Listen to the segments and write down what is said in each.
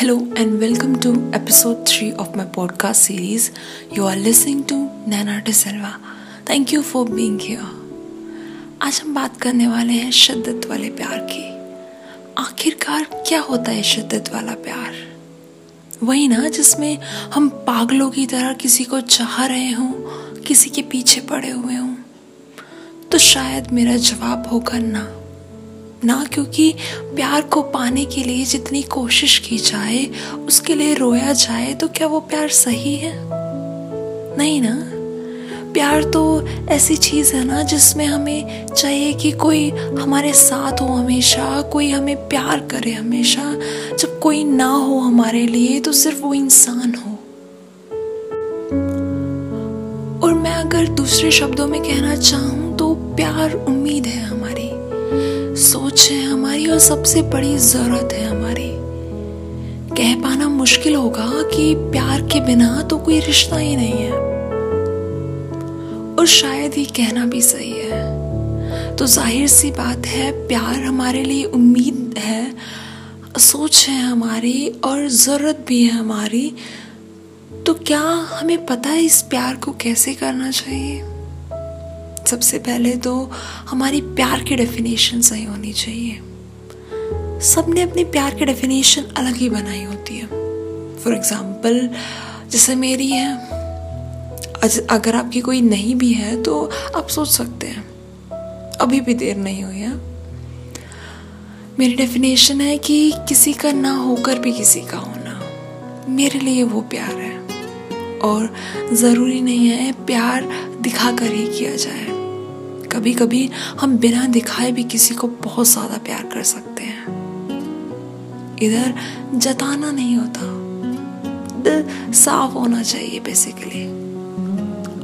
Hello and welcome to episode 3 of my podcast series. You are listening to Nana De Silva. Thank you for being here. आज हम बात करने वाले हैं शिद्दत वाले प्यार की आखिरकार क्या होता है शिद्दत वाला प्यार वही ना जिसमें हम पागलों की तरह किसी को चाह रहे हों किसी के पीछे पड़े हुए हों तो शायद मेरा जवाब होगा ना ना, क्योंकि प्यार को पाने के लिए जितनी कोशिश की जाए, उसके लिए रोया जाए तो क्या वो प्यार सही है? नहीं ना। प्यार तो ऐसी चीज़ है ना, जिसमें हमें चाहिए कि कोई हमारे साथ हो हमेशा, कोई हमें प्यार करे हमेशा। जब कोई ना हो हमारे लिए तो सिर्फ़ वो इंसान हो। और मैं अगर दूसरे शब्दों में कहना चाहूँ तो प्यार उम्मीद है हमारी सोच है हमारी और सबसे बड़ी ज़रूरत है हमारी। कह पाना मुश्किल होगा कि प्यार के बिना तो कोई रिश्ता ही नहीं है। और शायद ही कहना भी सही है। तो ज़ाहिर सी बात है, प्यार हमारे लिए उम्मीद है, सोच है हमारी और ज़रूरत भी है हमारी। तो क्या हमें पता है इस प्यार को कैसे करना चाहिए? सबसे पहले तो हमारी प्यार की डेफिनेशन सही होनी चाहिए। सबने अपनी प्यार की डेफिनेशन अलग ही बनाई होती है। फॉर एग्ज़ाम्पल जैसे मेरी है अगर आपकी कोई नहीं भी है तो आप सोच सकते हैं, अभी भी देर नहीं हुई है। मेरी डेफिनेशन है कि किसी का ना होकर भी किसी का होना, मेरे लिए वो प्यार है। और ज़रूरी नहीं है प्यार दिखा कर ही किया जाए। कभी कभी हम बिना दिखाए भी किसी को बहुत ज़्यादा प्यार कर सकते हैं। इधर जताना नहीं होता। दिल साफ़ होना चाहिए बेसिकली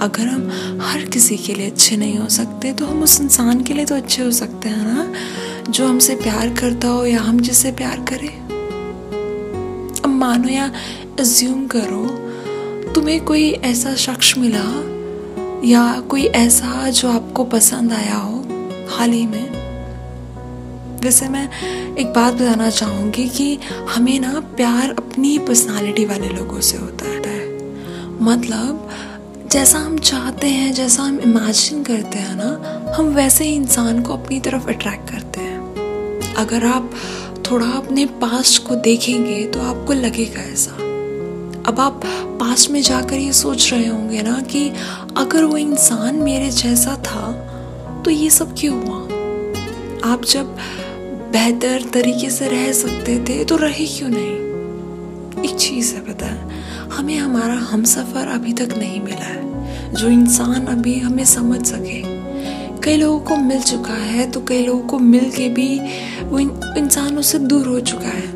अगर हम हर किसी के लिए अच्छे नहीं हो सकते तो हम उस इंसान के लिए तो अच्छे हो सकते हैं ना, जो हमसे प्यार करता हो या हम जिससे प्यार करें। अब मानो या एज्यूम करो, तुम्हें कोई ऐसा शख्स मिला या कोई ऐसा जो आपको पसंद आया हो हाल ही में? वैसे मैं एक बात बताना चाहूँगी कि हमें ना प्यार अपनी पर्सनालिटी वाले लोगों से होता है। मतलब जैसा हम चाहते हैं, जैसा हम इमेजिन करते हैं ना, हम वैसे ही इंसान को अपनी तरफ़ अट्रैक्ट करते हैं। अगर आप थोड़ा अपने पास्ट को देखेंगे तो आपको लगेगा ऐसा। अब आप पास में जाकर ये सोच रहे होंगे ना कि अगर वो इंसान मेरे जैसा था तो ये सब क्यों हुआ? आप जब बेहतर तरीके से रह सकते थे तो रहे क्यों नहीं? एक चीज़ है पता है, हमें हमारा हम सफ़र अभी तक नहीं मिला है। जो इंसान अभी हमें समझ सके। कई लोगों को मिल चुका है तो कई लोगों को मिल के भी वो इंसान उससे दूर हो चुका है।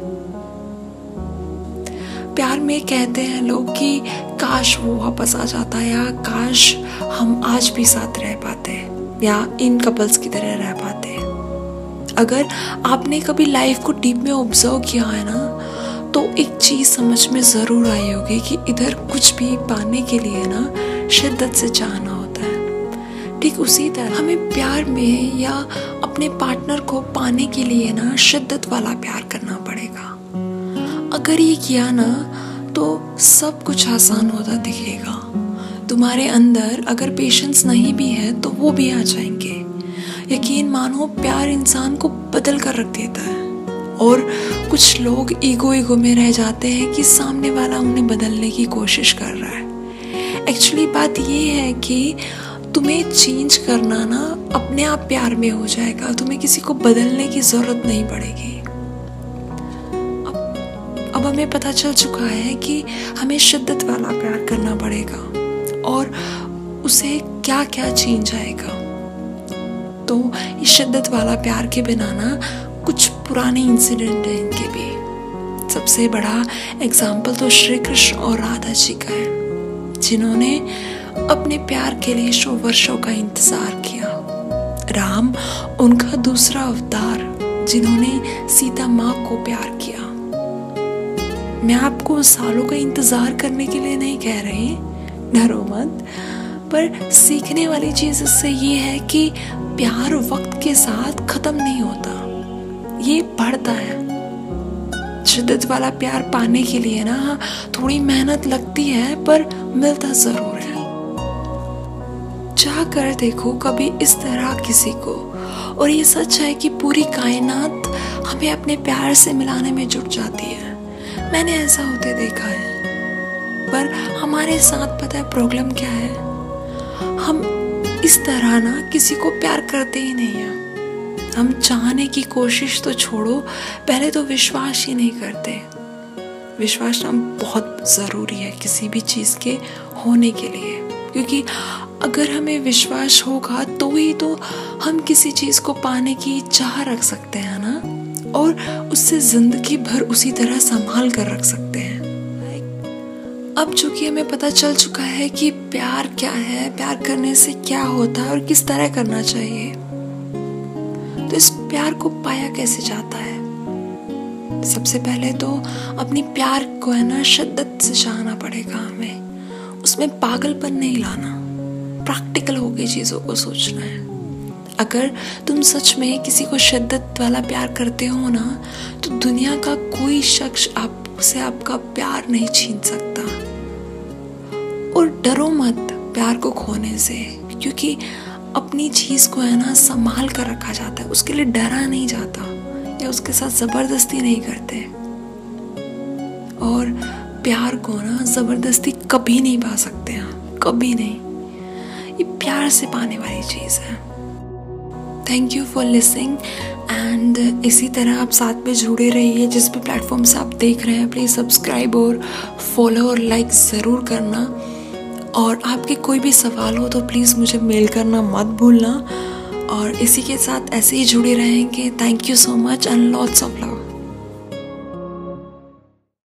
प्यार में कहते हैं लोग कि काश वो वापस आ जाता या काश हम आज भी साथ रह पाते या इन कपल्स की तरह रह पाते। अगर आपने कभी लाइफ को डीप में ऑब्ज़र्व किया है ना तो एक चीज़ समझ में ज़रूर आई होगी कि इधर कुछ भी पाने के लिए ना शिद्दत से चाहना होता है। ठीक उसी तरह हमें प्यार में या अपने पार्टनर को पाने के लिए ना शिद्दत वाला प्यार करना पड़ेगा। अगर ये किया ना तो सब कुछ आसान होता दिखेगा। तुम्हारे अंदर अगर पेशेंस नहीं भी है तो वो भी आ जाएँगे। यकीन मानो, प्यार इंसान को बदल कर रख देता है। और कुछ लोग ईगो ईगो में रह जाते हैं कि सामने वाला उन्हें बदलने की कोशिश कर रहा है। एक्चुअली बात ये है कि तुम्हें चेंज करना ना, अपने आप प्यार में हो जाएगा। तुम्हें किसी को बदलने की ज़रूरत नहीं पड़ेगी। अब हमें पता चल चुका है कि हमें शिद्दत वाला प्यार करना पड़ेगा और उसे क्या क्या चेंज आएगा तो ये शिद्दत वाला प्यार के बिना ना कुछ पुराने इंसिडेंट हैं इनके भी। सबसे बड़ा एग्ज़ाम्पल तो श्री कृष्ण और राधा जी का है, जिन्होंने अपने प्यार के लिए सौ वर्षों का इंतज़ार किया। राम उनका दूसरा अवतार, जिन्होंने सीता माँ को प्यार किया। मैं आपको सालों का इंतज़ार करने के लिए नहीं कह रही, डरो मत। पर सीखने वाली चीज़ इससे ये है कि प्यार वक्त के साथ खत्म नहीं होता। ये बढ़ता है। शिद्दत वाला प्यार पाने के लिए ना, थोड़ी मेहनत लगती है, पर मिलता ज़रूर है। चाह कर देखो कभी इस तरह किसी को। और ये सच है कि पूरी कायनात हमें अपने प्यार से मिलाने में जुट जाती है। मैंने ऐसा होते देखा है। पर हमारे साथ पता है प्रॉब्लम क्या है? हम इस तरह ना किसी को प्यार करते ही नहीं हैं। हम चाहने की कोशिश तो छोड़ो, पहले तो विश्वास ही नहीं करते। विश्वास ना बहुत ज़रूरी है किसी भी चीज़ के होने के लिए। क्योंकि अगर हमें विश्वास होगा तो ही तो हम किसी चीज़ को पाने की चाह रख सकते हैं ना? और उससे ज़िंदगी भर उसी तरह संभाल कर रख सकते हैं। अब चूँकि हमें पता चल चुका है कि प्यार क्या है, प्यार करने से क्या होता है और किस तरह करना चाहिए तो इस प्यार को पाया कैसे जाता है? सबसे पहले तो अपनी प्यार को है ना शिद्दत से चाहना पड़ेगा हमें। उसमें पागलपन नहीं लाना। प्रैक्टिकल होके चीज़ों को सोचना है। अगर तुम सच में किसी को शिद्दत वाला प्यार करते हो ना तो दुनिया का कोई शख्स आपसे आपका प्यार नहीं छीन सकता। और डरो मत प्यार को खोने से, क्योंकि अपनी चीज़ को है ना संभाल कर रखा जाता है। उसके लिए डरा नहीं जाता, या उसके साथ ज़बरदस्ती नहीं करते। और प्यार को ना ज़बरदस्ती कभी नहीं पा सकते हैं कभी नहीं। ये प्यार से पाने वाली चीज़ है। Thank you for listening and इसी तरह आप साथ में जुड़े रहिए जिस भी प्लेटफॉर्म से आप देख रहे हैं। प्लीज़ सब्सक्राइब और फॉलो और लाइक ज़रूर करना। और आपके कोई भी सवाल हो तो प्लीज़ मुझे मेल करना मत भूलना। और इसी के साथ ऐसे ही जुड़े रहेंगे। Thank you so much and lots of love